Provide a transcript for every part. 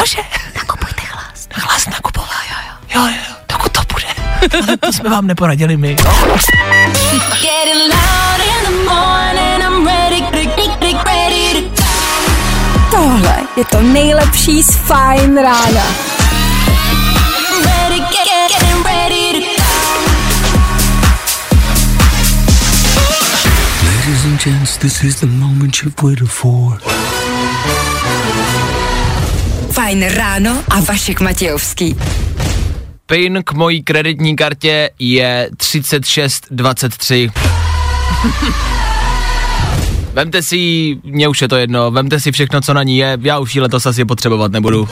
Cože? Nakupujte hlas. Hlas nakupovat, jo, jo. Jo, jo, dokud to bude. Ale to jsme vám neporadili my. No. Tohle je to nejlepší z Fine rána. Ladies and gents, this is the moment you've waited for. Fajn ráno a Vašek Matějovský. PIN k mojí kreditní kartě je 3623. Vemte si ji, mně už je to jedno, vemte si všechno, co na ní je, já už ji letos asi potřebovat nebudu.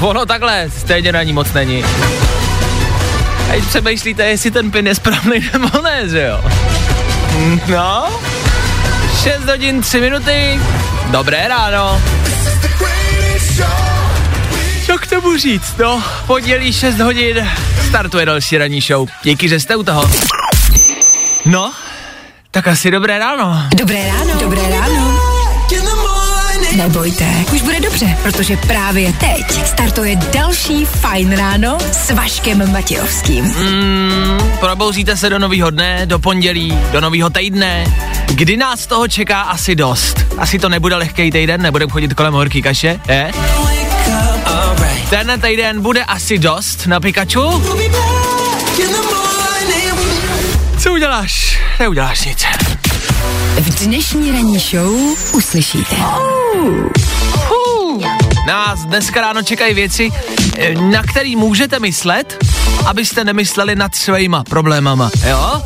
Ono takhle, stejně na ní moc není. A když přemýšlíte, jestli ten pin je správný nebo ne, že jo? No, 6 hodin 3 minuty, dobré ráno. Co k tomu říct, no, pondělí 6 hodin, startuje další ranní show. Díky, že jste u toho. No, tak asi dobré ráno. Dobré ráno. Dobré ráno. Nebojte, už bude dobře, protože právě teď startuje další Fajn ráno s Vaškem Matějovským. Mm, probouzíte se do nového dne, do pondělí, do nového týdne, kdy nás toho čeká asi dost. Asi to nebude lehký týden, nebudeme chodit kolem horký kaše, je? Tenhle týden bude asi dost na Pikachu. Co uděláš? Neuděláš nic. V dnešní ranní show uslyšíte. Nás dneska ráno čekají věci, eh, na který můžete myslet, abyste nemysleli nad svýma problémama, jo?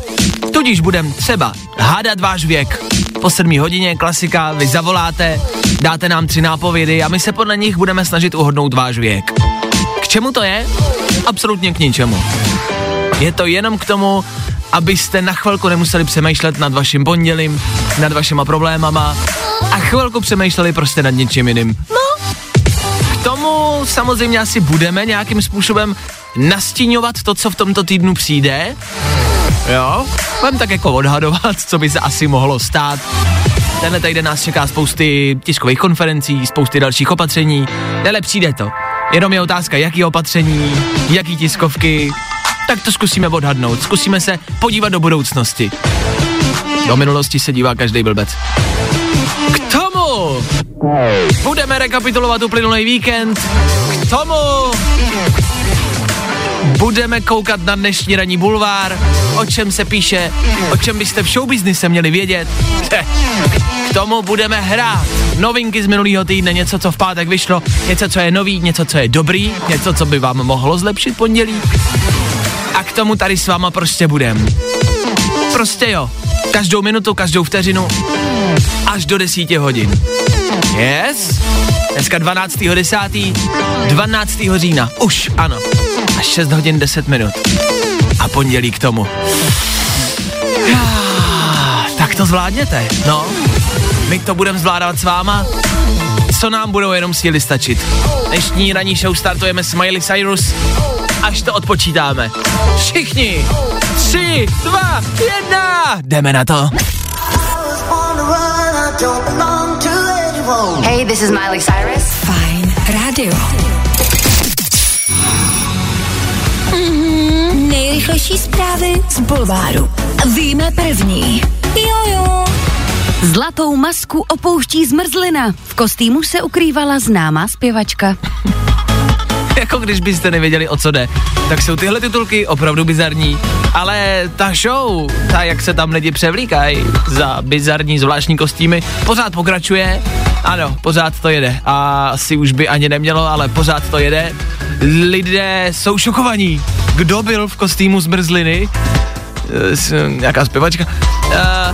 Tudíž budem třeba hádat váš věk. Po sedmí hodině klasika, vy zavoláte, dáte nám tři nápovědy a my se podle nich budeme snažit uhodnout váš věk. K čemu to je? Absolutně k ničemu. Je to jenom k tomu, abyste na chvilku nemuseli přemýšlet nad vaším pondělím, nad vašima problémama a chvilku přemýšleli prostě nad něčím jiným. No, k tomu samozřejmě asi budeme nějakým způsobem nastíňovat to, co v tomto týdnu přijde. Jo, budeme tak jako odhadovat, co by se asi mohlo stát. Tenhle týden nás čeká spousty tiskových konferencí, spousty dalších opatření, ale přijde to. Jenom je otázka, jaký opatření, jaký tiskovky, tak to zkusíme odhadnout. Zkusíme se podívat do budoucnosti. Do minulosti se dívá každý blbec. K tomu budeme rekapitulovat uplynulý víkend. K tomu budeme koukat na dnešní ranní bulvár, o čem se píše, o čem byste v showbiznise měli vědět. K tomu budeme hrát novinky z minulého týdne, něco, co v pátek vyšlo, něco, co je nový, něco, co je dobrý, něco, co by vám mohlo zlepšit pondělí. A k tomu tady s váma prostě budem. Prostě jo. Každou minutu, každou vteřinu, až do 10 hodin. Yes? Dneska 12.10. 12. října. Už, ano. A 6 hodin 10 minut. A pondělí k tomu. Ah, Tak to zvládněte, no. My to budeme zvládat s váma. Co nám budou jenom síly stačit. Dnešní ranní show startujeme s Miley Cyrus. Až to odpočítáme. Všichni. Tři, dva, jedna. Jdeme na to. Hey, this is Miley Cyrus. Fajn rádio. Mhm, nejrychlejší zprávy z Bulváru. Víme první. Jojo. Zlatou masku opouští zmrzlina. V kostýmu se ukrývala známá zpěvačka. jako když byste nevěděli, o co jde. Tak jsou tyhle titulky opravdu bizarní, ale ta show, ta jak se tam lidi převlíkají za bizarní zvláštní kostýmy, pořád pokračuje. Ano, pořád to jede. A asi už by ani nemělo, ale pořád to jede. Lidé jsou šokovaní. Kdo byl v kostýmu zmrzliny? Eh, s- Nějaká zpěvačka. Eh,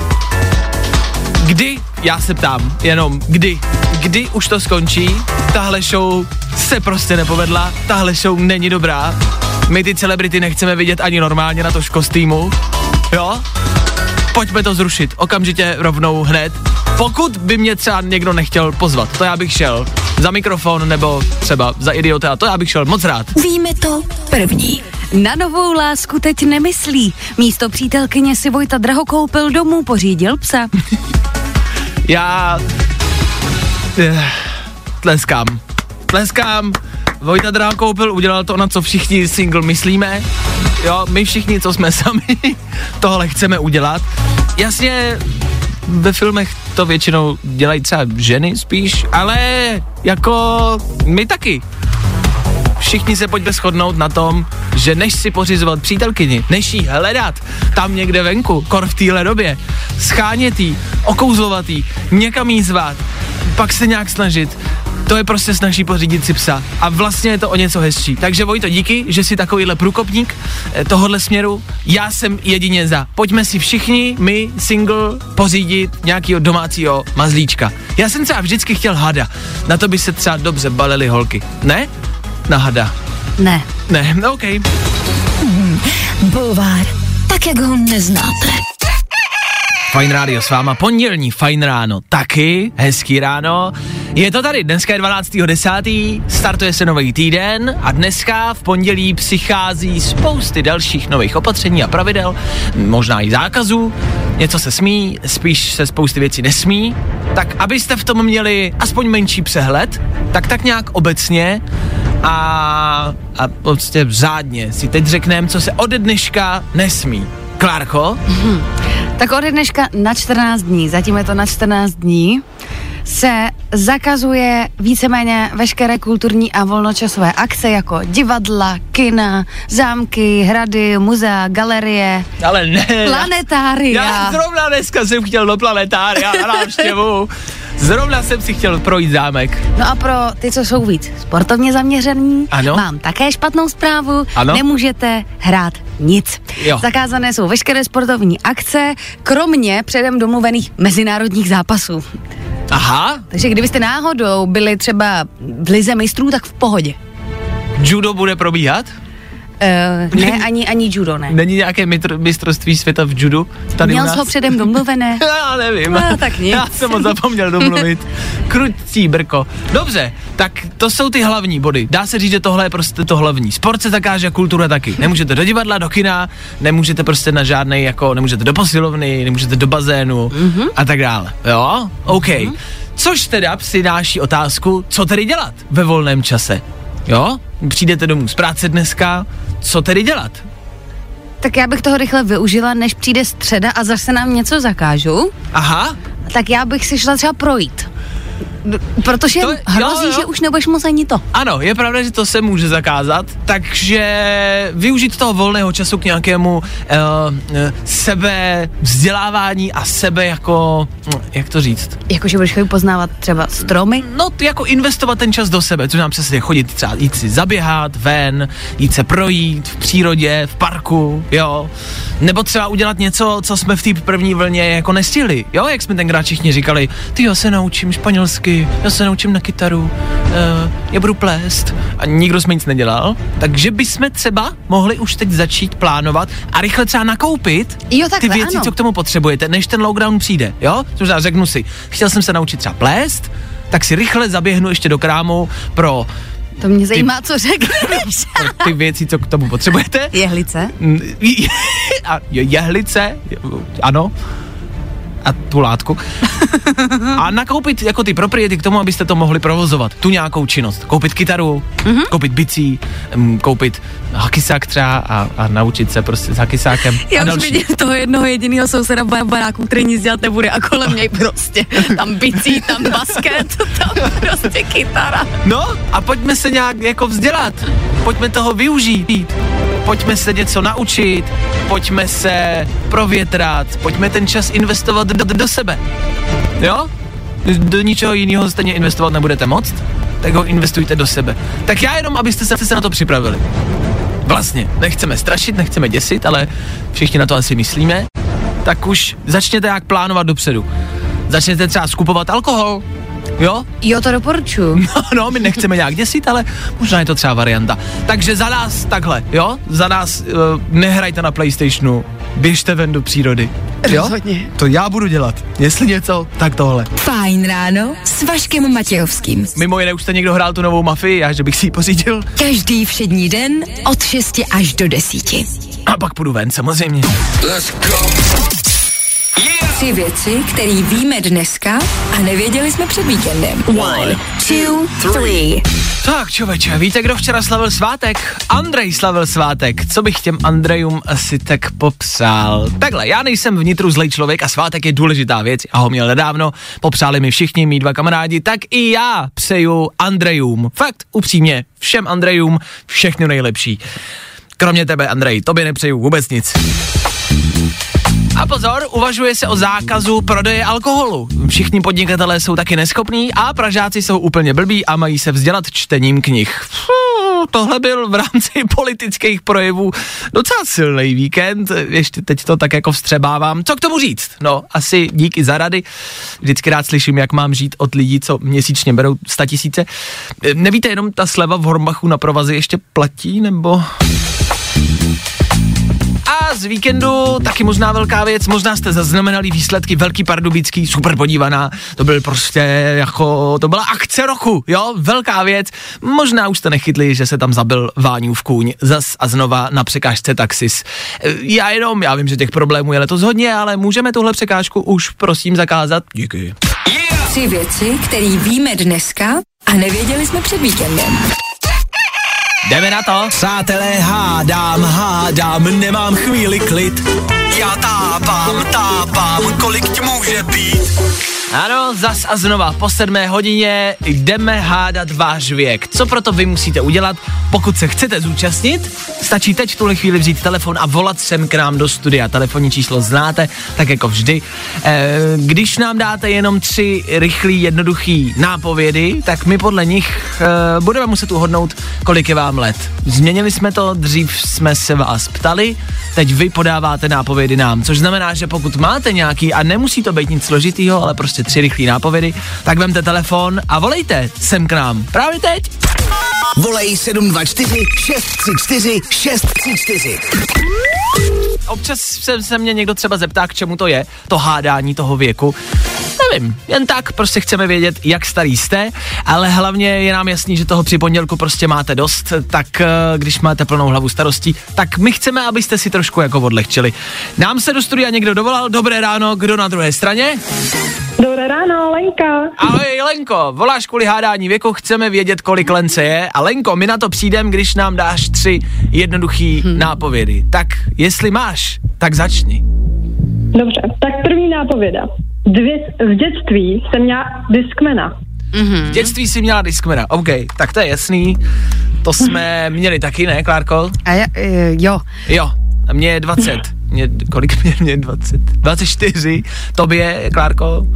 Kdy, já se ptám, jenom kdy, kdy už to skončí, tahle show se prostě nepovedla, tahle show není dobrá, my ty celebrity nechceme vidět ani normálně na tož kostýmu, jo? Pojďme to zrušit, okamžitě rovnou hned. Pokud by mě třeba někdo nechtěl pozvat, to já bych šel za mikrofon nebo třeba za idiota, to já bych šel moc rád. Víme to první. Na novou lásku teď nemyslí. Místo přítelkyně si Vojta Draho koupil domů, pořídil psa. Já... Eh, tleskám. Tleskám. Vojta Drá koupil, udělal to, na co všichni single myslíme. Jo, my všichni, co jsme sami, tohle chceme udělat. Jasně, ve filmech to většinou dělají třeba ženy spíš, ale jako my taky. Všichni se pojďme shodnout na tom, že než si pořizovat přítelkyni, než jí hledat tam někde venku, kor v téhle době, schánětý, okouzlovatý, někam jí zvát, pak se nějak snažit, to je prostě snaží pořídit si psa. A vlastně je to o něco hezčí. Takže Vojto, díky, že jsi takovýhle průkopník eh, tohohle směru. Já jsem jedině za. Pojďme si všichni, my, single, pořídit nějakého domácího mazlíčka. Já jsem třeba vždycky chtěl hada. Na to by se třeba dobře balily holky. Ne? Na hada. Ne. Ne, no OK. Bulvár, tak jak ho neznáte. Fajn rádio s váma, pondělní fajn ráno, taky, hezký ráno. Je to tady, dneska je 12.10., startuje se nový týden a dneska v pondělí přichází spousty dalších nových opatření a pravidel, možná i zákazů, něco se smí, spíš se spousty věcí nesmí, tak abyste v tom měli aspoň menší přehled, tak tak nějak obecně a, a prostě řádně si teď řekneme, co se ode dneška nesmí. Klárko? Tak ode dneška na 14 dní, zatím je to na 14 dní, se zakazuje víceméně veškeré kulturní a volnočasové akce jako divadla, kina, zámky, hrady, muzea, galerie, Ale ne. planetária. Já zrovna dneska jsem chtěl do planetária na návštěvu. Zrovna jsem si chtěl projít zámek. No a pro ty, co jsou víc sportovně zaměření, Ano. mám také špatnou zprávu. Ano. Nemůžete hrát nic. Jo. Zakázané jsou veškeré sportovní akce, kromě předem domluvených mezinárodních zápasů. Aha, Takže kdybyste náhodou byli třeba v lize mistrů, tak v pohodě. judo bude probíhat? Uh, ne, ani, ani judo ne. Není nějaké mitr- mistrovství světa v judu tady Měl jsi ho předem domluvené? Já nevím. No, tak nic. Já jsem ho zapomněl domluvit. Krutí brko. Dobře, tak to jsou ty hlavní body. Dá se říct, že tohle je prostě to hlavní. Sport se zakáže, kultura taky. Nemůžete do divadla, do kina, nemůžete prostě na žádnej, jako nemůžete do posilovny, nemůžete do bazénu mm-hmm. a tak dále. Jo? OK. Mm-hmm. Což teda přináší otázku, co tedy dělat ve volném čase. Jo? Přijdete domů z práce dneska, co tedy dělat? Tak já bych toho rychle využila, než přijde středa a zase nám něco zakážu. Aha, Tak já bych si šla třeba projít. D- Protože To- to, jo, hrozí, jo. že už nebudeš moc ani to. Ano, je pravda, že to se může zakázat, takže využít toho volného času k nějakému uh, uh, sebe vzdělávání a sebe jako, hm, jak to říct, Jakože budeš chodit poznávat třeba stromy. no jako investovat ten čas do sebe, což nám přesně chodit třeba jít si zaběhat ven, jít se projít v přírodě, v parku, jo, nebo třeba udělat něco, co jsme v té první vlně jako nestihli, jo, jak jsme tenkrát všichni říkali, ty já se naučím španělsky, já se naučím na kytaru, uh, já budu plést a nikdo jsme nic nedělal, takže bychom třeba mohli už teď začít plánovat a rychle třeba nakoupit Jo, ty takhle, věci, ano. co k tomu potřebujete, než ten lockdown přijde, jo? To znamená, řeknu si, chtěl jsem se naučit třeba plést, tak si rychle zaběhnu ještě do krámu pro, To mě zajímá, co řekneš. ty věci, co k tomu potřebujete. Jehlice. A je- jehlice, ano, a tu látku. A nakoupit jako ty propriety k tomu, abyste to mohli provozovat. Tu nějakou činnost. Koupit kytaru, mm-hmm. koupit bicí, mm, koupit hakisák třeba a, a naučit se prostě s hakisákem. a Já už další. vidím toho jednoho jediného souseda v baráku, který nic dělat nebude a kolem něj prostě. Tam bicí, tam basket, tam prostě kytara. No a pojďme se nějak jako vzdělat. Pojďme toho využít. Pojďme se něco naučit. Pojďme se provětrat. Pojďme ten čas investovat do, do sebe. Jo? Do ničeho jiného stejně investovat nebudete moc, tak ho investujte do sebe. Tak já jenom, abyste se, se na to připravili. Vlastně, nechceme strašit, nechceme děsit, ale všichni na to asi myslíme. Tak už začněte jak plánovat dopředu. Začněte třeba skupovat alkohol, jo? Jo, to doporučuji. No, no, my nechceme nějak děsit, ale možná je to třeba varianta. Takže za nás takhle, jo? Za nás uh, nehrajte na Playstationu, běžte ven do přírody. Jo? Rozhodně. To já budu dělat. Jestli něco, tak tohle. Fajn ráno s Vaškem Matějovským. Mimo jiné, už jste někdo hrál tu novou mafii, já, že bych si ji pořídil. Každý všední den od 6 až do 10. A pak půjdu ven, samozřejmě. Let's go. Yeah. Tři věci, které víme dneska a nevěděli jsme před víkendem. One, two, three. Tak čověče, víte, kdo včera slavil svátek? Andrej slavil svátek. Co bych těm Andrejům asi tak popsal? Takhle, já nejsem vnitru zlej člověk a svátek je důležitá věc. A ho měl nedávno, popřáli mi všichni, mý dva kamarádi, tak i já přeju Andrejům. Fakt, upřímně, všem Andrejům všechno nejlepší. Kromě tebe, Andrej, tobě nepřeju vůbec nic. A pozor, uvažuje se o zákazu prodeje alkoholu. Všichni podnikatelé jsou taky neschopní a Pražáci jsou úplně blbí a mají se vzdělat čtením knih. Tohle byl v rámci politických projevů docela silný víkend, ještě teď to tak jako vstřebávám. Co k tomu říct? No, asi díky za rady. Vždycky rád slyším, jak mám žít od lidí, co měsíčně berou 100 tisíce. Nevíte, jenom ta sleva v Hormachu na provazy ještě platí, nebo... Z víkendu taky možná velká věc, možná jste zaznamenali výsledky Velký Pardubický, super podívaná, to byl prostě jako, to byla akce roku, jo, velká věc, možná už jste nechytli, že se tam zabil Váňův kůň zas a znova na překážce taxis. Já jenom, já vím, že těch problémů je letos hodně, ale můžeme tuhle překážku už prosím zakázat? Díky. Tři věci, které víme dneska a nevěděli jsme před víkendem. Jdeme na to. Přátelé, hádám, hádám, nemám chvíli klid. Já tápám, tápám, kolik ti může být. Ano, zas a znova, po sedmé hodině jdeme hádat váš věk. Co proto vy musíte udělat? Pokud se chcete zúčastnit, stačí teď v tuhle chvíli vzít telefon a volat sem k nám do studia. Telefonní číslo znáte, tak jako vždy. E, když nám dáte jenom tři rychlý, jednoduchý nápovědy, tak my podle nich e, budeme muset uhodnout, kolik je vám let. Změnili jsme to, dřív jsme se vás ptali, teď vy podáváte nápovědy nám, což znamená, že pokud máte nějaký, a nemusí to být nic složitýho, ale prostě tři rychlé nápovědy, tak vemte telefon a volejte sem k nám. Právě teď. Volej 724 634 634. Občas se, se mě někdo třeba zeptá, k čemu to je, to hádání toho věku. Nevím, jen tak prostě chceme vědět, jak starý jste, ale hlavně je nám jasný, že toho při pondělku prostě máte dost, tak eh, když máte plnou hlavu starostí, tak my chceme, abyste si trošku jako odlehčili. Nám se do studia někdo dovolal, dobré ráno, kdo na druhé straně? Dobré ráno, Lenka. Ahoj Lenko, voláš kvůli hádání věku, chceme vědět, kolik Lence je. A Lenko, my na to přijdem, když nám dáš tři jednoduchý hmm. nápovědy. Tak jestli máš, tak začni. Dobře, tak první nápověda. Dvě, v dětství jsem měla Discmana. V dětství si měla Discmana, OK, tak to je jasný. To jsme měli taky, ne, Klárko? A já, e, jo, Jo, a mě je 20. Mě, kolik mě, mě je 20? 24. Tobě, Klárko?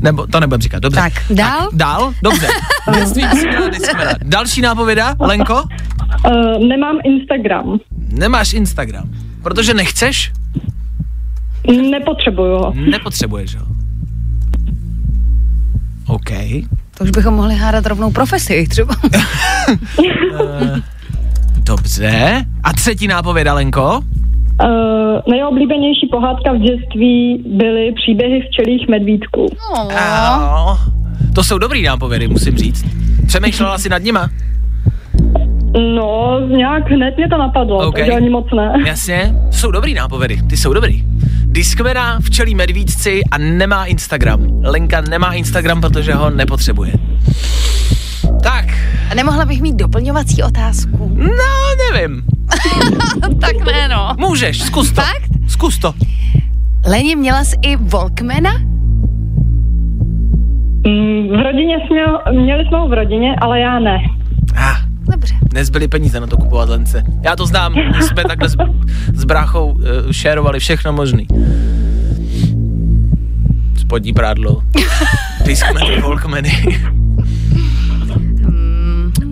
Nebo, to nebudem říkat, dobře. Tak, dál? Tak, dál? Dobře. Dětství. Další nápověda, Lenko? Uh, nemám Instagram. Nemáš Instagram. Protože nechceš? Nepotřebuju ho. Nepotřebuješ ho. OK. to už bychom mohli hádat rovnou profesi třeba. Dobře. A třetí nápověda, Lenko? Uh, nejoblíbenější pohádka v dětství byly příběhy včelých medvídků. Ao. To jsou dobrý nápovědy, musím říct. Přemýšlela jsi nad nima? No, nějak hned mě to napadlo, OK. takže ani moc ne. Jasně, jsou dobrý nápovědy, ty jsou dobrý. Discmana, včelí medvídci a nemá Instagram. Lenka nemá Instagram, protože ho nepotřebuje. Tak, A nemohla bych mít doplňovací otázku? No nevím. tak ne no. Můžeš, zkus to. Fakt? Zkus to. Leni, měla jsi i Volkmana? Mm, v rodině jsme, měli jsme ho v rodině, ale já ne. Ah, Dobře. nezbyly peníze na to kupovat lence. Já to znám, my jsme takhle s, s bráchou uh, šerovali všechno možný. Spodní prádlo, Discmany, Walkmany.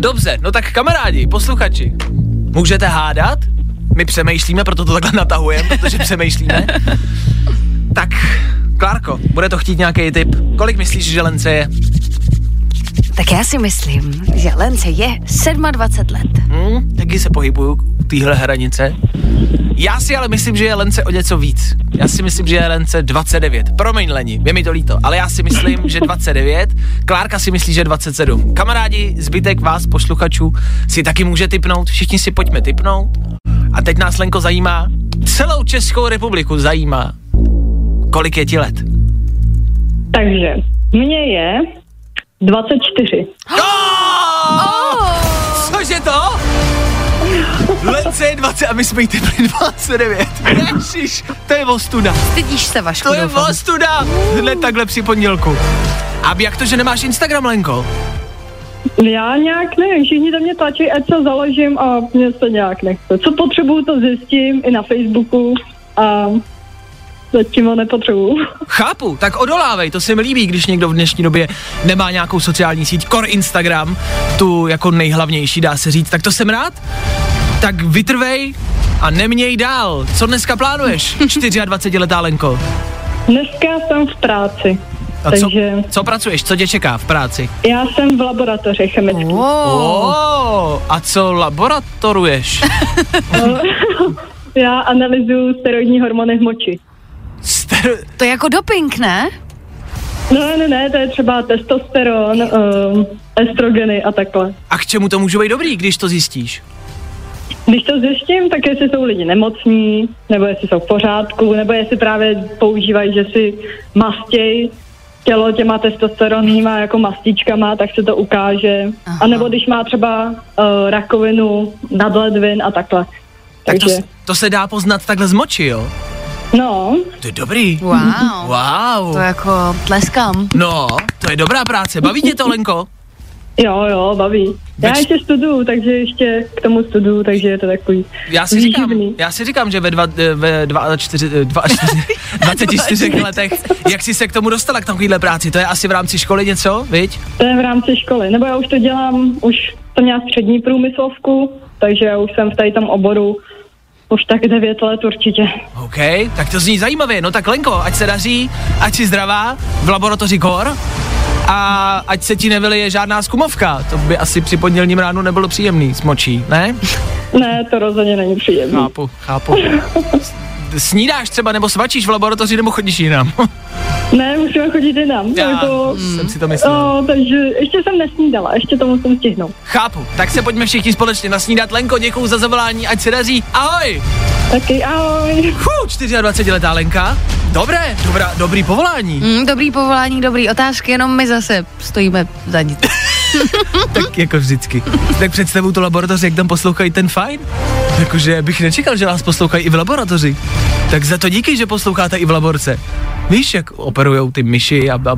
Dobře, no tak kamarádi, posluchači, můžete hádat? My přemýšlíme, proto to takhle natahujeme, protože přemýšlíme. Tak, Klárko, bude to chtít nějaký tip. Kolik myslíš, že Lence je? Tak já si myslím, že Lence je 27 let. Hmm, taky se pohybuju téhle hranice. Já si ale myslím, že je Lence o něco víc. Já si myslím, že je Lence 29. Promiň Leni, je mi to líto, ale já si myslím, že 29. Klárka si myslí, že 27. Kamarádi, zbytek vás, posluchačů, si taky může typnout. Všichni si pojďme typnout. A teď nás Lenko zajímá, celou Českou republiku zajímá, kolik je ti let. Takže mě je 24. Cože Lence je 20 a my jsme jí teprve 29. Ježiš, to je ostuda. Stydíš se, Vašku, To je doufám. ostuda. Hned takhle při pondělku. A jak to, že nemáš Instagram, Lenko? Já nějak nevím, všichni ze mě tlačí, ať se založím a mě se nějak nechce. Co potřebuju, to zjistím i na Facebooku a zatím ho nepotřebuju. Chápu, tak odolávej, to se mi líbí, když někdo v dnešní době nemá nějakou sociální síť, kor Instagram, tu jako nejhlavnější dá se říct, tak to jsem rád. Tak vytrvej a neměj dál. Co dneska plánuješ, 24-letá Lenko? Dneska jsem v práci, A co, takže co pracuješ, co tě čeká v práci? já jsem v laboratoři chemické. Oh, a co laboratoruješ? Já analyzuju steroidní hormony v moči. Ster- To je jako doping, ne? No ne, ne, to je třeba testosteron, um, estrogeny a takhle. a k čemu to může být dobrý, když to zjistíš? Když to zjistím, tak jestli jsou lidi nemocní, nebo jestli jsou v pořádku, nebo jestli právě používají, že si mastěj tělo těma testosteronýma jako mastičkama, tak se to ukáže. Aha. A nebo když má třeba uh, rakovinu, nadledvin a takhle. Tak to, Takže, s- to se dá poznat takhle z moči, jo? no, To je dobrý. Wow. Wow. To jako tleskám. No, to je dobrá práce. Baví tě to, Lenko? Jo, jo, baví. Já ještě studuju, takže ještě k tomu studuju, takže je to takový Já si říkám, já si říkám, že ve, dva, eh, ve dva, čtyři, eh, dva, čtyři, 24 letech, jak jsi se k tomu dostala, k takovýhle práci? To je asi v rámci školy něco, viď? To je v rámci školy. Nebo já už to dělám, už jsem měla střední průmyslovku, takže já už jsem v tady tom oboru už tak devět let určitě. OK, tak to zní zajímavě. No tak Lenko, ať se daří, ať si zdravá v laboratoři KOR a ať se ti nevylije žádná skumovka. To by asi při pondělním ránu nebylo příjemný s močí, ne? Ne, to rozhodně není příjemné. Chápu, chápu. Snídáš třeba nebo svačíš v laboratoři nebo chodíš jinam? Ne, musíme chodit jinam. Já jako, jsem si to myslel. no, takže ještě jsem nesnídala, ještě to musím stihnout. Chápu, tak se pojďme všichni společně nasnídat. Lenko, děkuju za zavolání, ať se daří. Ahoj! Taky ahoj. Fů, 24 letá Lenka. Dobré, dobrá, dobrý povolání. Mm, dobrý povolání, dobrý otázky, jenom my zase stojíme za nic. Tak jako vždycky. Tak představu tu laboratoř, jak tam poslouchají ten fajn. Jakože bych nečekal, že vás poslouchají i v laboratoři. Tak za to díky, že posloucháte i v laborce. Víš, jak operujou ty myši a, a,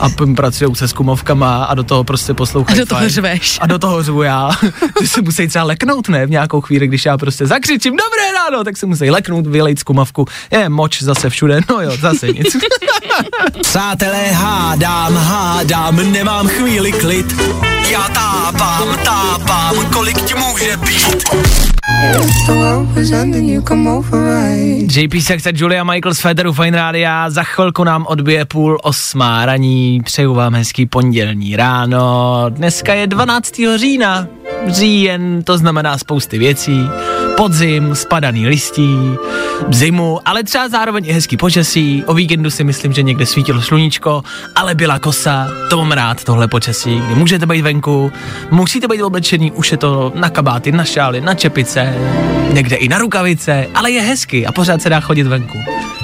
a pracují se skumovkama a do toho prostě poslouchají A do toho fajn. řveš. A do toho řvu já. Ty se musí třeba leknout, ne? V nějakou chvíli, když já prostě zakřičím dobré ráno, tak se musí leknout, vylejt skumavku. Je moč zase všude, no jo, zase nic. Přátelé, hádám, hádám, nemám chvíli klid. Já tápám, tápám, kolik ti může být. JP Sex a Julia Michael z Federu Fine Rádia. Za chvilku nám odbije půl osmá raní. Přeju vám hezký pondělní ráno. Dneska je 12. října. Říjen, to znamená spousty věcí. Podzim, spadaný listí, zimu, ale třeba zároveň i hezký počasí. O víkendu si myslím, že někde svítilo sluníčko, ale byla kosa. To mám rád, tohle počasí, kdy můžete být venku, musíte být oblečený, už je to na kabáty, na šály, na čepice, někde i na rukavice, ale je hezky a pořád se dá chodit venku.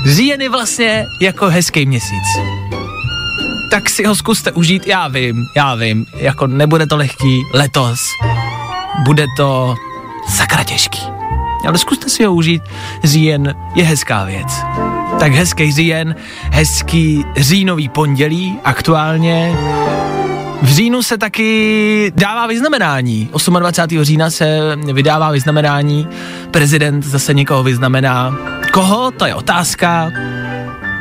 Říjen je vlastně jako hezký měsíc. Tak si ho zkuste užít, já vím, já vím, jako nebude to lehký letos, bude to sakra těžký. Ale zkuste si ho užít, říjen je hezká věc. Tak hezký říjen, hezký říjnový pondělí aktuálně. V říjnu se taky dává vyznamenání. 28. října se vydává vyznamenání. Prezident zase někoho vyznamená. Koho? To je otázka.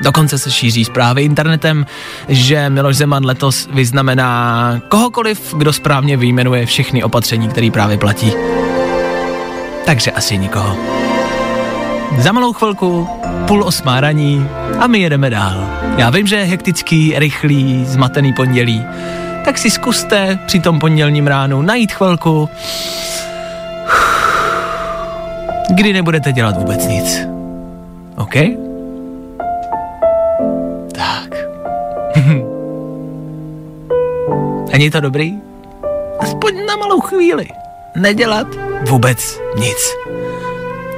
Dokonce se šíří zprávy internetem, že Miloš Zeman letos vyznamená kohokoliv, kdo správně vyjmenuje všechny opatření, které právě platí. Takže asi nikoho. Za malou chvilku, půl osmá raní a my jedeme dál. Já vím, že je hektický, rychlý, zmatený pondělí, tak si zkuste při tom pondělním ránu najít chvilku, kdy nebudete dělat vůbec nic. OK? Tak. Není to dobrý? Aspoň na malou chvíli. Nedělat vůbec nic.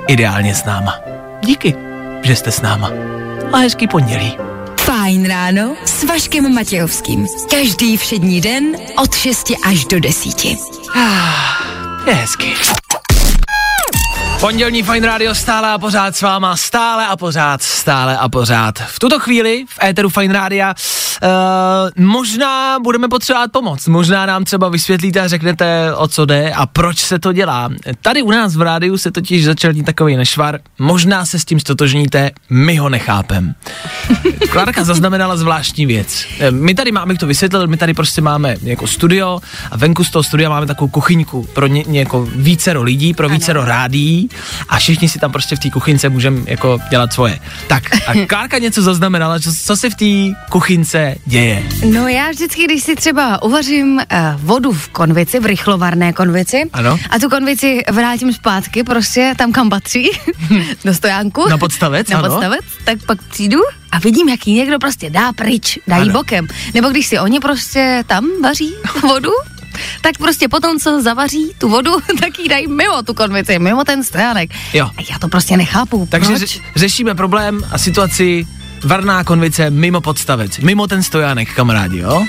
Ideálně s náma. Díky, že jste s náma. A hezký pondělí. Fajn ráno s Vaškem Matějovským. Každý všední den od 6 až do 10. Je hezky. Pondělní Fine Radio stále a pořád s váma, stále a pořád, stále a pořád. V tuto chvíli v éteru Fine Rádia uh, možná budeme potřebovat pomoc, možná nám třeba vysvětlíte a řeknete, o co jde a proč se to dělá. Tady u nás v rádiu se totiž začal dít takový nešvar, možná se s tím stotožníte, my ho nechápem. Klárka zaznamenala zvláštní věc. Eh, My tady máme, to vysvětlil, my tady prostě máme jako studio a venku z toho studia máme takovou kuchyňku pro ně, ně, jako vícero lidí, pro vícero rádií a všichni si tam prostě v té kuchynce můžeme jako dělat svoje. Tak a Klárka něco zaznamenala, co, co se v té kuchynce děje. No já vždycky, když si třeba uvařím uh, vodu v konvici, v rychlovarné konvici, Ano. a tu konvici vrátím zpátky prostě tam, kam patří, do stojánku. Na podstavec, Na ano. podstavec, tak pak přijdu a vidím, jak ji někdo prostě dá pryč, dá ji Ano. bokem. Nebo když si oni prostě tam vaří vodu, tak prostě potom, co zavaří tu vodu, tak ji dají mimo tu konvici, mimo ten stojánek. Jo. A já to prostě nechápu. Takže proč? ře- řešíme problém a situaci varná konvice mimo podstavec, mimo ten stojánek, kamarádi, jo?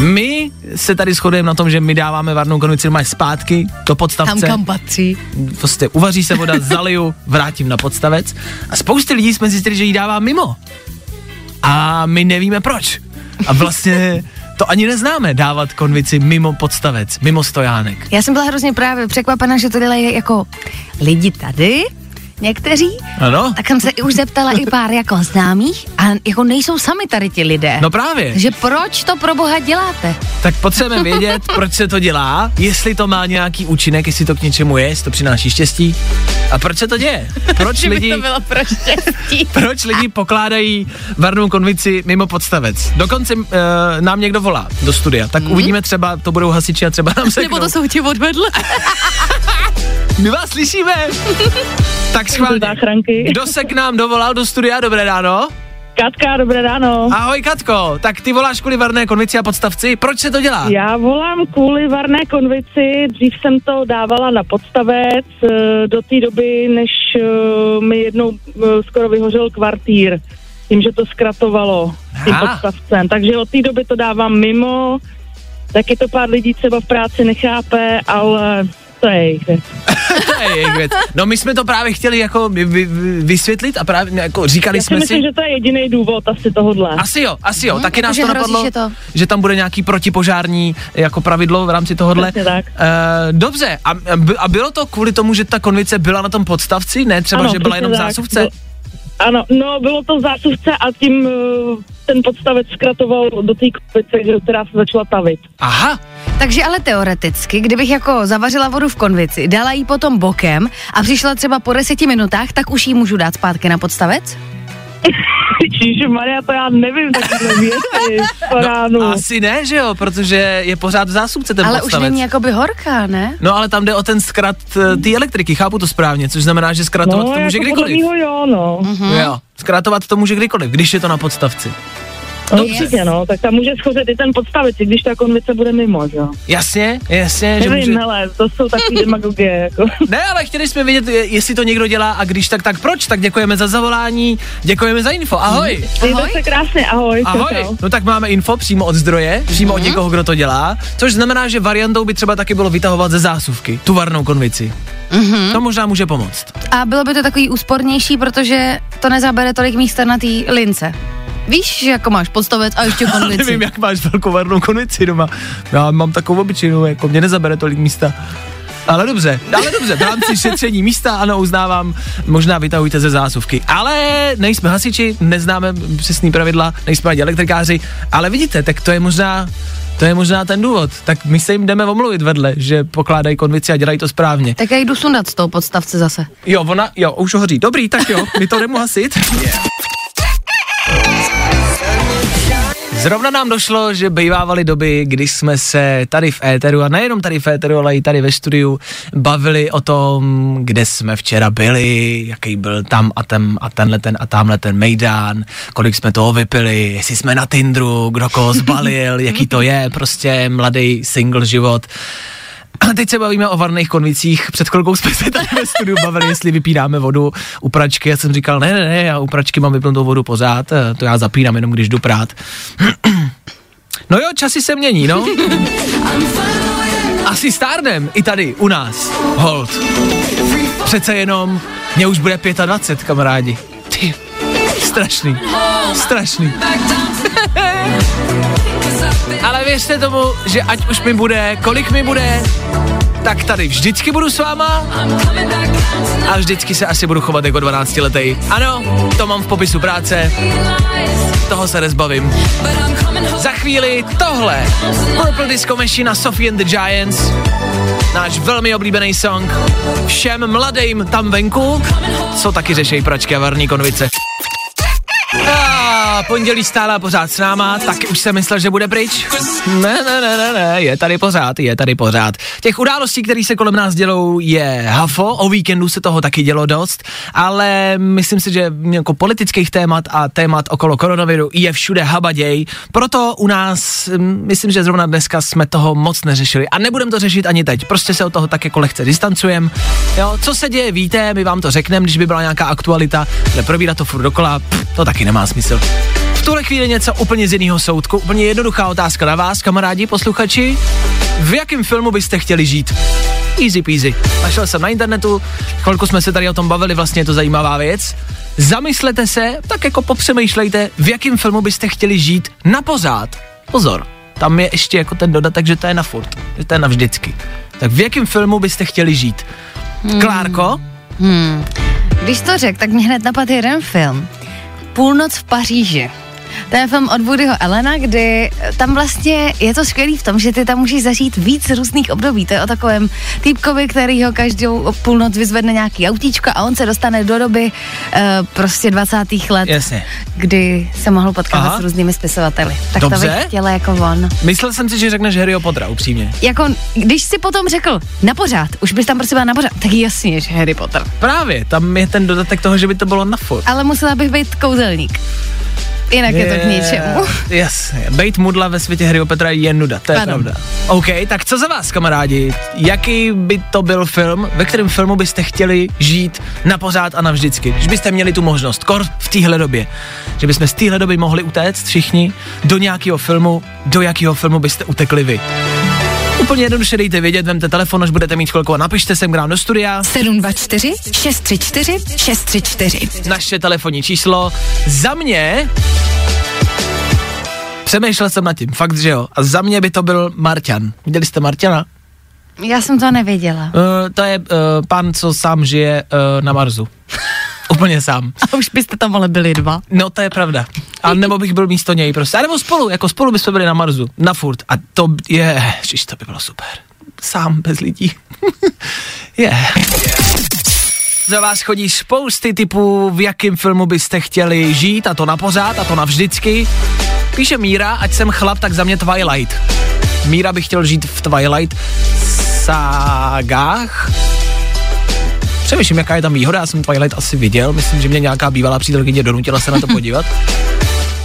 My se tady shodujeme na tom, že my dáváme varnou konvici normálně zpátky do podstavce. tam, kam patří. prostě uvaří se voda, zaliju, vrátím na podstavec. A spousty lidí jsme zjistili, že ji dává mimo. A my nevíme proč. A vlastně to ani neznáme, dávat konvici mimo podstavec, mimo stojánek. Já jsem byla hrozně právě překvapena, že to dělají jako lidi tady, někteří, Ano? tak jsem se i už zeptala i pár jako známých a jako nejsou sami tady ti lidé. No právě. Takže proč to pro boha děláte? Tak potřebujeme vědět, proč se to dělá, jestli to má nějaký účinek, jestli to k něčemu je, jestli to přináší štěstí. A proč se to děje? Proč lidi, bylo pro štěstí. proč lidi pokládají varnou konvici mimo podstavec? Dokonce uh, nám někdo volá do studia, tak uvidíme třeba, to budou hasiči a třeba nám se Nebo to jsou ti odvedle. My vás slyšíme. tak schválně. Kdo se k nám dovolal do studia? Dobré ráno. Katka, dobré ráno. Ahoj Katko, tak ty voláš kvůli varné konvici a podstavci, proč se to dělá? Já volám kvůli varné konvici, dřív jsem to dávala na podstavec, eh, do té doby, než eh, mi jednou eh, skoro vyhořel kvartír, tím, že to zkratovalo tím Aha. podstavcem. Takže od té doby to dávám mimo, taky to pár lidí třeba v práci nechápe, ale to je jejich věc. to je jejich věc. No my jsme to právě chtěli jako vy, vy, vy- vysvětlit a právě jako říkali Já si jsme myslím, si... že to je jediný důvod asi tohohle. Asi jo, asi jo, Mhm, taky nás jakože to hrozí, napadlo, že to- že tam bude nějaký protipožární jako pravidlo v rámci tohohle. Přesně tak. Eh, dobře, a, a by- a bylo to kvůli tomu, že ta konvice byla na tom podstavci, ne třeba, že byla jenom v tak. zásuvce? Byl- Ano, no bylo to v zásuvce a tím eh, ten podstavec zkratoval do té konvice, která se začala tavit. Aha, Takže ale teoreticky, kdybych jako zavařila vodu v konvici, dala ji potom bokem a přišla třeba po deseti minutách, tak už ji můžu dát zpátky na podstavec? Ježíši Maria, to já nevím takové věci po ránu. No, asi ne, že jo, protože je pořád v zásuvce ten ale podstavec. už není jakoby horká, ne? No ale tam jde o ten zkrat eh, té elektriky, chápu to správně, což znamená, že zkratovat to může jako kdykoliv. jo, no. Mhm. Jo, zkratovat to může kdykoliv, když je to na podstavci. No určitě, no, tak tam může schořet i ten podstavec, i když ta konvice bude mimo, že jo. Jasně, jasně, že Nevím, může... hele, to jsou takové demagogie, jako. Ne, ale chtěli jsme vědět, je- jestli to někdo dělá a když tak, tak proč? Tak děkujeme za zavolání, děkujeme za info, ahoj. Mějte Ahoj. se krásně, ahoj. Ahoj, čau. no tak máme info přímo od zdroje, přímo od někoho, kdo to dělá, což znamená, že variantou by třeba taky bylo vytahovat ze zásuvky tu varnou konvici. To možná může pomoct. A bylo by to takový úspornější, protože to nezabere tolik místa na té lince. Víš, že jako máš podstavec a ještě konvici. Nevím, jak máš velkou varnou konvici doma. Já mám takovou obyčejnou, jako mě nezabere tolik místa. Ale dobře, ale dobře, v rámci šetření místa, ano, uznávám, možná vytahujte ze zásuvky. Ale nejsme hasiči, neznáme přesný pravidla, nejsme ani elektrikáři, ale vidíte, tak to je možná, to je možná ten důvod. Tak my se jim jdeme omluvit vedle, že pokládají konvici a dělají to správně. Tak já jdu sundat z toho podstavce zase. Jo, ona, jo, už hoří. Dobrý, tak jo, my to jdeme hasit. Zrovna nám došlo, že bývávaly doby, kdy jsme se tady v éteru, a nejenom tady v éteru, ale i tady ve studiu, bavili o tom, kde jsme včera byli, jaký byl tam a ten a tenhle ten a tamhle ten mejdán, kolik jsme toho vypili, jestli jsme na Tinderu, kdo koho zbalil, jaký to je, prostě mladý single život. A teď se bavíme o varných konvicích. Před chvilkou jsme se tady ve studiu bavili, jestli vypínáme vodu u pračky. Já jsem říkal, ne, ne, ne, já u pračky mám vypnutou vodu pořád, eh, to já zapínám jenom, když jdu prát. No jo, časy se mění, no. Asi stárnem, i tady, u nás. Hold. Přece jenom, mě už bude 25, kamarádi. Ty, strašný, strašný. Ale věřte tomu, že ať už mi bude, kolik mi bude, tak tady vždycky budu s váma a vždycky se asi budu chovat jako 12 letý. Ano, to mám v popisu práce, toho se nezbavím. Za chvíli tohle. Purple Disco Machine a Sophie and the Giants. Náš velmi oblíbený song. Všem mladým tam venku, co taky řešejí pračky a varní konvice. Pondělí stála pořád s náma, taky už jsem myslel, že bude pryč. Ne, ne, ne, ne, ne, je tady pořád, je tady pořád. Těch událostí, které se kolem nás dělou, je hafo, o víkendu se toho taky dělo dost, ale myslím si, že jako politických témat a témat okolo koronaviru je všude habaděj, proto u nás, mm, myslím, že zrovna dneska jsme toho moc neřešili a nebudem to řešit ani teď, prostě se od toho tak jako lehce distancujeme. Jo, co se děje, víte, my vám to řekneme, když by byla nějaká aktualita, ale probírat to furt dokola, pff, to taky nemá smysl. V tuhle chvíli něco úplně z jiného soudku, úplně jednoduchá otázka na vás, kamarádi, posluchači. V jakém filmu byste chtěli žít? Easy peasy. Našel jsem na internetu, chvilku jsme se tady o tom bavili, vlastně je to zajímavá věc. Zamyslete se, tak jako popřemýšlejte, v jakém filmu byste chtěli žít na pořád. Pozor, tam je ještě jako ten dodatek, že to je na furt, že to je na vždycky. Tak v jakém filmu byste chtěli žít? Hmm. Klárko? Hmm. Když to řek, tak mě hned napadl jeden film. Půlnoc v Paříži. To je film od Woodyho Elena, kdy tam vlastně je to skvělý v tom, že ty tam můžeš zažít víc různých období. To je o takovém týpkovi, který ho každou půlnoc vyzvedne nějaký autíčko a on se dostane do doby uh, prostě 20. let, Jasně. kdy se mohl potkávat Aha. s různými spisovateli. Tak Dobře. to bych chtěla jako on. Myslel jsem si, že řekneš Harryho Pottera, upřímně. Jako, když si potom řekl na pořád, už bys tam prostě byla na pořád, tak jasně, že Harry Potter. Právě, tam je ten dodatek toho, že by to bylo na furt. Ale musela bych být kouzelník. Jinak je, to k ničemu. Jasně, bejt mudla ve světě Harryho Petra je nuda, to je Ano. pravda. OK, tak co za vás, kamarádi? Jaký by to byl film, ve kterém filmu byste chtěli žít na pořád a navždycky? Když byste měli tu možnost, kor v téhle době, že bychom z téhle doby mohli utéct všichni do nějakého filmu, do jakého filmu byste utekli vy? Úplně jednoduše dejte vědět, vemte telefon, až budete mít chvilku a napište sem k nám do studia. 724 634 634. naše telefonní číslo. Za mě Přemýšlel jsem nad tím, fakt, že jo. A za mě by to byl Marťan. Viděli jste Marťana? Já jsem to nevěděla. Uh, to je uh, pan, co sám žije uh, na Marsu. Úplně sám. A už byste tam ale byli dva. No, to je pravda. A nebo bych byl místo něj prostě. A nebo spolu, jako spolu bychom byli na Marsu. Na furt. A to je, ježiš, to by bylo super. Sám, bez lidí. Je. yeah. Za vás chodí spousty typů, v jakém filmu byste chtěli žít, a to na pořád, a to navždycky. Píše Míra, ať jsem chlap, tak za mě Twilight. Míra by chtěl žít v Twilight ságách. Přemýšlím, jaká je tam výhoda, já jsem Twilight asi viděl, myslím, že mě nějaká bývalá přítelkyně donutila se na to podívat.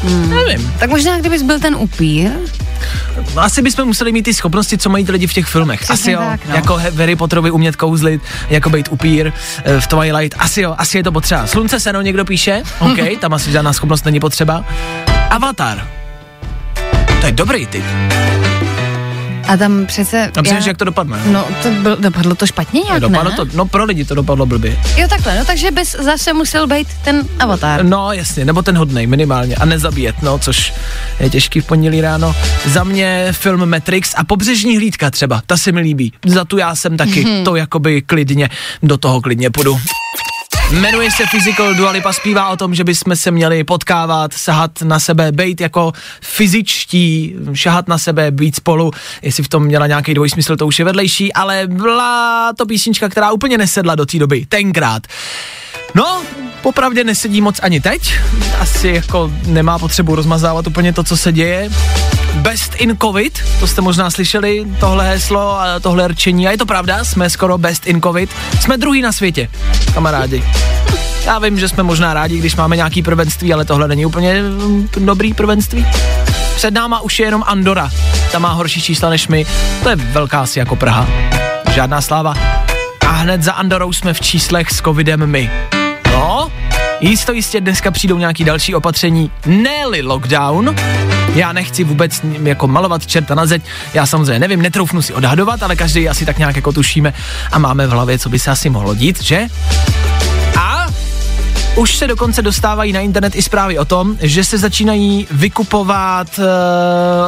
Hmm. Nevím, Tak možná, kdybys byl ten upír, asi bychom museli mít ty schopnosti, co mají ty lidi v těch filmech. Přesně asi jo, tak, no. jako Harry Potterovi umět kouzlit, jako být upír eh, v Twilight, asi jo, asi je to potřeba. Slunce seno někdo píše, OK, tam asi žádná schopnost není potřeba. Avatar. To je dobrý typ. A tam přece... A přemýšlím, jak to dopadne. No, to byl, dopadlo to špatně nějak, Dopadlo ne? to, no pro lidi to dopadlo blbě. Jo, takhle, no takže bys zase musel být ten avatar. No jasně, nebo ten hodnej minimálně a nezabíjet, no, což je těžký v pondělí ráno. Za mě film Matrix a pobřežní hlídka třeba, ta se mi líbí. Za tu já jsem taky, Mhm. to jakoby klidně, do toho klidně půjdu. Jmenuje se Physical, Dua Lipa zpívá o tom, že bychom se měli potkávat, sahat na sebe, být jako fyzičtí, šahat na sebe, být spolu. Jestli v tom měla nějaký dvojsmysl, to už je vedlejší, ale byla to písnička, která úplně nesedla do té doby, tenkrát. No, popravdě nesedí moc ani teď. Asi jako nemá potřebu rozmazávat úplně to, co se děje. Best in covid, to jste možná slyšeli, tohle heslo a tohle rčení. A je to pravda, jsme skoro best in covid. Jsme druhý na světě, kamarádi. Já vím, že jsme možná rádi, když máme nějaký prvenství, ale tohle není úplně mm, dobrý prvenství. Před náma už je jenom Andora. Ta má horší čísla než my. To je velká asi jako Praha. Žádná sláva. A hned za Andorou jsme v číslech s covidem my. No, Jisto jistě dneska přijdou nějaký další opatření, ne lockdown. Já nechci vůbec jako malovat čerta na zeď, já samozřejmě nevím, netroufnu si odhadovat, ale každý asi tak nějak jako tušíme a máme v hlavě, co by se asi mohlo dít, že? A už se dokonce dostávají na internet i zprávy o tom, že se začínají vykupovat e,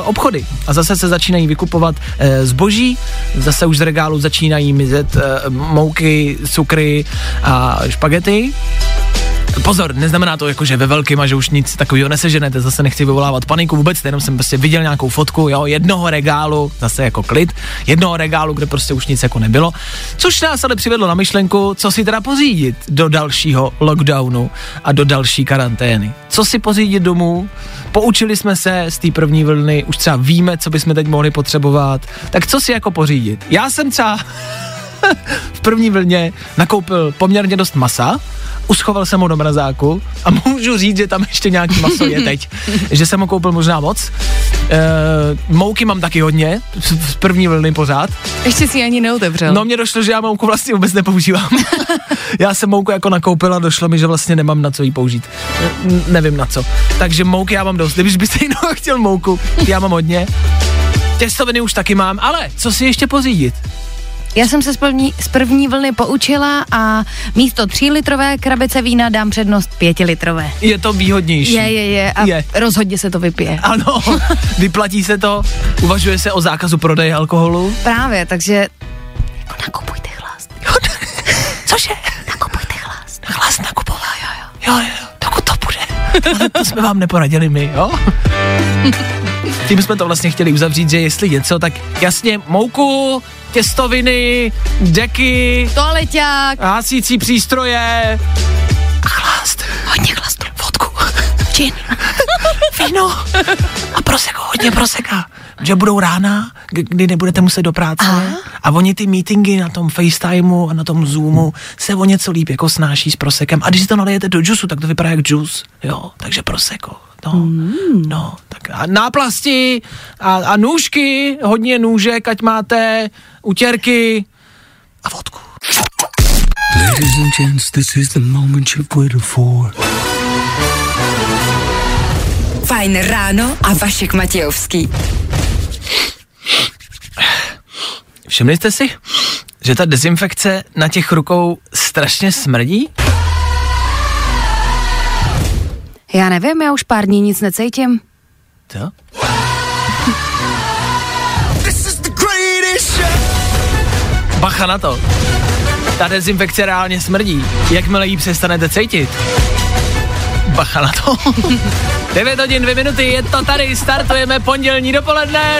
obchody a zase se začínají vykupovat e, zboží, zase už z regálu začínají mizet e, mouky, cukry a špagety Pozor, neznamená to jako, že ve velkým a že už nic takového neseženete, zase nechci vyvolávat paniku vůbec, jenom jsem prostě viděl nějakou fotku, jo, jednoho regálu, zase jako klid, jednoho regálu, kde prostě už nic jako nebylo, což nás ale přivedlo na myšlenku, co si teda pořídit do dalšího lockdownu a do další karantény. Co si pořídit domů? Poučili jsme se z té první vlny, už třeba víme, co bychom teď mohli potřebovat, tak co si jako pořídit? Já jsem třeba v první vlně nakoupil poměrně dost masa, uschoval jsem ho do mrazáku a můžu říct, že tam ještě nějaký maso je teď, že jsem ho koupil možná moc. E, mouky mám taky hodně, z první vlny pořád. Ještě si ani neotevřel. No mně došlo, že já mouku vlastně vůbec nepoužívám. já jsem mouku jako nakoupil a došlo mi, že vlastně nemám na co jí použít. N- nevím na co. Takže mouky já mám dost. Kdybyš byste jinou chtěl mouku, já mám hodně. Těstoviny už taky mám, ale co si ještě pořídit? Já jsem se z první, z první vlny poučila a místo 3 litrové krabice vína dám přednost 5 litrové. Je to výhodnější. Je, je, je a Je. rozhodně se to vypije. Ano, vyplatí se to, uvažuje se o zákazu prodeje alkoholu. Právě, takže jako nakupujte chlast. Cože? Nakupujte chlast. Hlas nakupová, jo, jo. Jo, jo, dokud to bude. Ale to jsme vám neporadili my, jo? Tím jsme to vlastně chtěli uzavřít, že jestli něco, tak jasně mouku, těstoviny, deky, Toaleťák. hasící přístroje a chlast. Hodně chlastu. Vodku. Čin. Víno. A proseko, hodně proseka. Že budou rána, kdy nebudete muset do práce. Aha. A oni ty meetingy na tom FaceTimeu a na tom Zoomu se o něco líp jako snáší s prosekem. A když si to nalijete do džusu, tak to vypadá jak džus. Jo, takže proseko. No, mm. no, a náplasti a, a nůžky, hodně nůžek, ať máte, utěrky a vodku. Ladies and gents, this is the moment you've waited for. Fajn ráno a Vašek Matějovský. Všimli jste si, že ta dezinfekce na těch rukou strašně smrdí? Já nevím, já už pár dní nic necítím. Co? Bacha na to. Ta dezinfekce reálně smrdí. Jakmile ji přestanete cítit. Bacha na to. 9 hodin, 2 minuty, je to tady, startujeme pondělní dopoledne.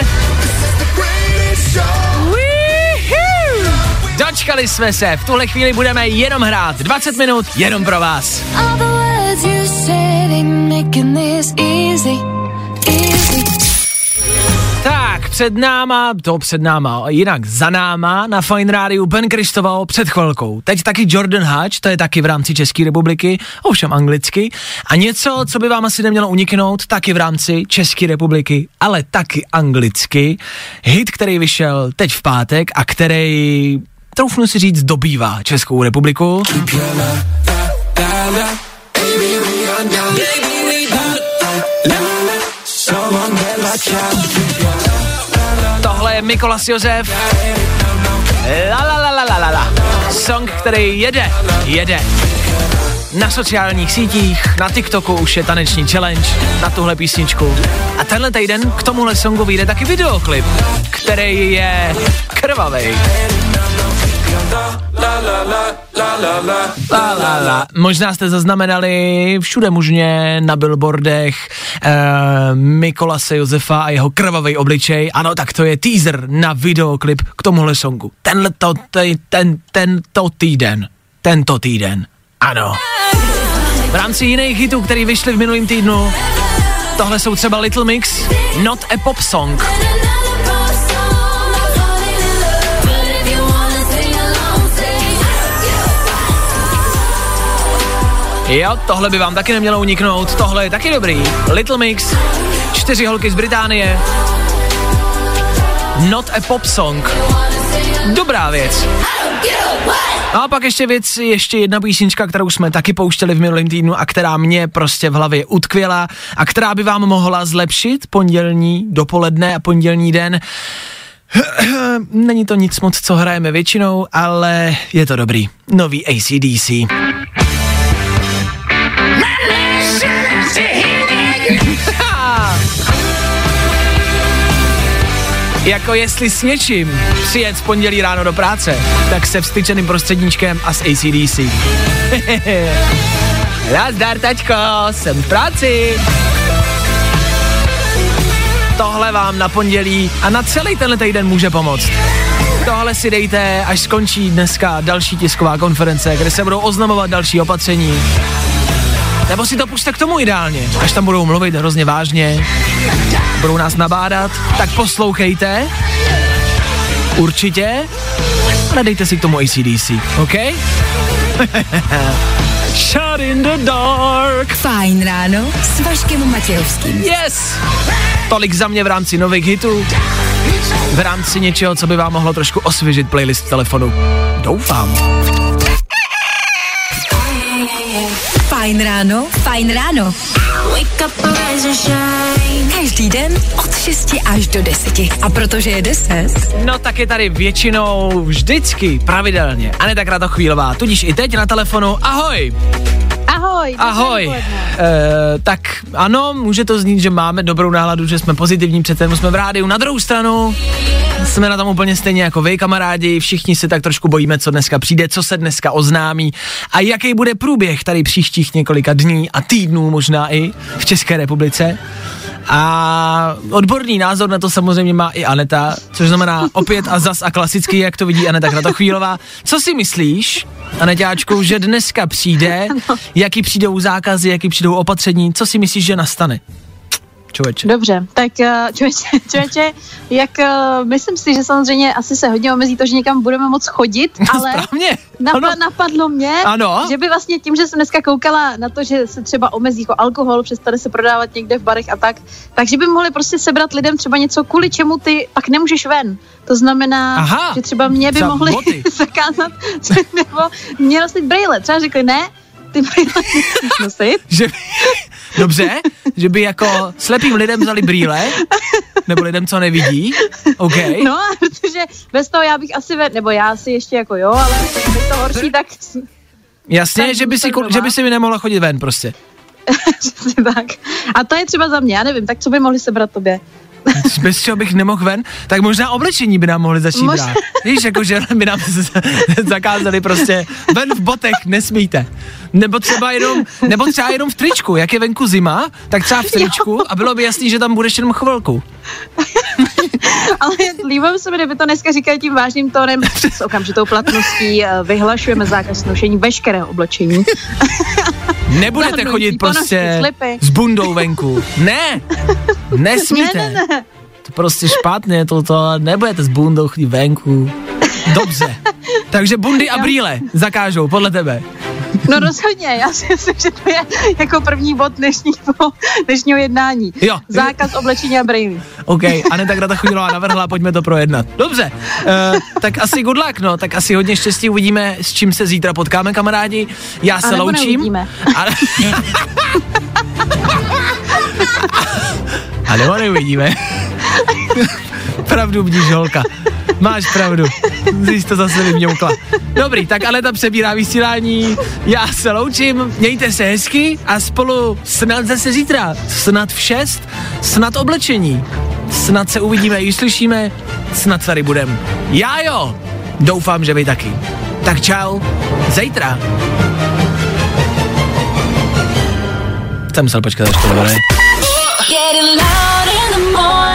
Woohoo! Dočkali jsme se, v tuhle chvíli budeme jenom hrát 20 minut jenom pro vás. Tak, před náma, to před náma, jinak za náma na Fine Rádiu Ben Kristoval před chvilkou. Teď taky Jordan Hatch, to je taky v rámci České republiky, ovšem anglicky. A něco, co by vám asi nemělo uniknout, taky v rámci České republiky, ale taky anglicky. Hit, který vyšel teď v pátek a který, troufnu si říct, dobývá Českou republiku. Tohle je Mikolas Josef. La la la la la la la. Song, který jede, jede. Na sociálních sítích, na TikToku už je taneční challenge na tuhle písničku. A tenhle týden k tomuhle songu vyjde taky videoklip, který je krvavý. La, la, la. Možná jste zaznamenali všude možně na billboardech eh, Mikolase Josefa a jeho krvavý obličej. Ano, tak to je teaser na videoklip k tomuhle songu. Tenhle to, ten, ten, tento týden. Tento týden. Ano. V rámci jiných hitů, který vyšly v minulém týdnu, tohle jsou třeba Little Mix, Not a pop song, Jo, tohle by vám taky nemělo uniknout, tohle je taky dobrý. Little Mix, čtyři holky z Británie. Not a pop song. Dobrá věc. No a pak ještě věc, ještě jedna písnička, kterou jsme taky pouštěli v minulém týdnu a která mě prostě v hlavě utkvěla a která by vám mohla zlepšit pondělní dopoledne a pondělní den. Není to nic moc, co hrajeme většinou, ale je to dobrý. Nový ACDC. Jako jestli s něčím přijet z pondělí ráno do práce, tak se vstyčeným prostředníčkem a s ACDC. Nazdar, tačko, jsem v práci. Tohle vám na pondělí a na celý tenhle týden může pomoct. Tohle si dejte, až skončí dneska další tisková konference, kde se budou oznamovat další opatření. Nebo si to puste k tomu ideálně, až tam budou mluvit hrozně vážně, budou nás nabádat, tak poslouchejte, určitě, ale dejte si k tomu ACDC, OK? Shut in the dark. Fajn ráno s Vaškem Matějovským. Yes! Tolik za mě v rámci nových hitů. V rámci něčeho, co by vám mohlo trošku osvěžit playlist telefonu. Doufám. Fajn ráno, fajn ráno. Wake up, rise and shine. Každý den od 6 až do 10. A protože je 10, No tak je tady většinou vždycky pravidelně Aneta Kratochvílová, tudíž i teď na telefonu. Ahoj! Ahoj. Ahoj. E, tak ano, může to znít, že máme dobrou náladu, že jsme pozitivní, přece jsme v rádiu. Na druhou stranu jsme na tom úplně stejně jako vy, kamarádi. Všichni se tak trošku bojíme, co dneska přijde, co se dneska oznámí a jaký bude průběh tady příštích několika dní a týdnů možná i v České republice. A odborný názor na to samozřejmě má i Aneta, což znamená opět a zas a klasicky, jak to vidí Aneta Kratochvílová. Co si myslíš, Aneťáčku, že dneska přijde, jaký přijdou zákazy, jaký přijdou opatření, co si myslíš, že nastane? Člověče. Dobře, tak eh, člověče, člověče, jak uh, myslím si, že samozřejmě asi se hodně omezí to, že někam budeme moc chodit, ale Správně. napadlo mě, Ano. že by vlastně tím, že jsem dneska koukala na to, že se třeba omezí jako alkohol, přestane se prodávat někde v barech a tak, takže by mohli prostě sebrat lidem třeba něco, kvůli čemu ty pak nemůžeš ven. To znamená, Aha, že třeba mě by mohli boty. zakázat, nebo mě nosit brýle. Třeba řekli, ne, ty brýle nosit. Že, dobře, že by jako slepým lidem vzali brýle, nebo lidem, co nevidí, OK. No, protože bez toho já bych asi, ve, nebo já asi ještě jako jo, ale bez toho horší, tak Jasně, tak že by, si, ku- že by doma. si mi nemohla chodit ven prostě. přesně tak. A to je třeba za mě, já nevím, tak co by mohli sebrat tobě? Bez čeho bych nemohl ven, tak možná oblečení by nám mohli začít Mož- brát. Víš, jako že by nám z- zakázali prostě ven v botech nesmíte. Nebo třeba jenom, nebo třeba jenom v tričku, jak je venku zima, tak třeba v tričku a bylo by jasný, že tam budeš jenom chvilku. Ale líbilo se mi, kdyby to dneska říkali tím vážným tónem s okamžitou platností, eh, vyhlašujeme zákaz nošení veškerého oblečení. Nebudete chodit prostě slipy. s bundou venku. Ne, nesmíte. Ne, ne, ne. To prostě špatně, to, to nebudete s bundou chodit venku. Dobře. Takže bundy a brýle zakážou, podle tebe. No rozhodně, já si myslím, že to je jako první bod dnešního, dnešního jednání. Jo. Zákaz oblečení a brýlí. OK, Aneta Grata Chodílová navrhla, pojďme to projednat. Dobře, uh, tak asi good luck, no, tak asi hodně štěstí uvidíme, s čím se zítra potkáme, kamarádi. Já se A nebo loučím. neuvidíme. Ale... A nebo neuvidíme. pravdu bdíš, holka. Máš pravdu. Jsi to zase vyměukla. Dobrý, tak Aneta přebírá vysílání. Já se loučím, mějte se hezky a spolu snad zase zítra. Snad v šest, snad oblečení. Snad se uvidíme i slyšíme, snad tady budem. Já jo, doufám, že vy taky. Tak čau, zítra. Jsem musel počkat, až to bude. Getting loud in the morning,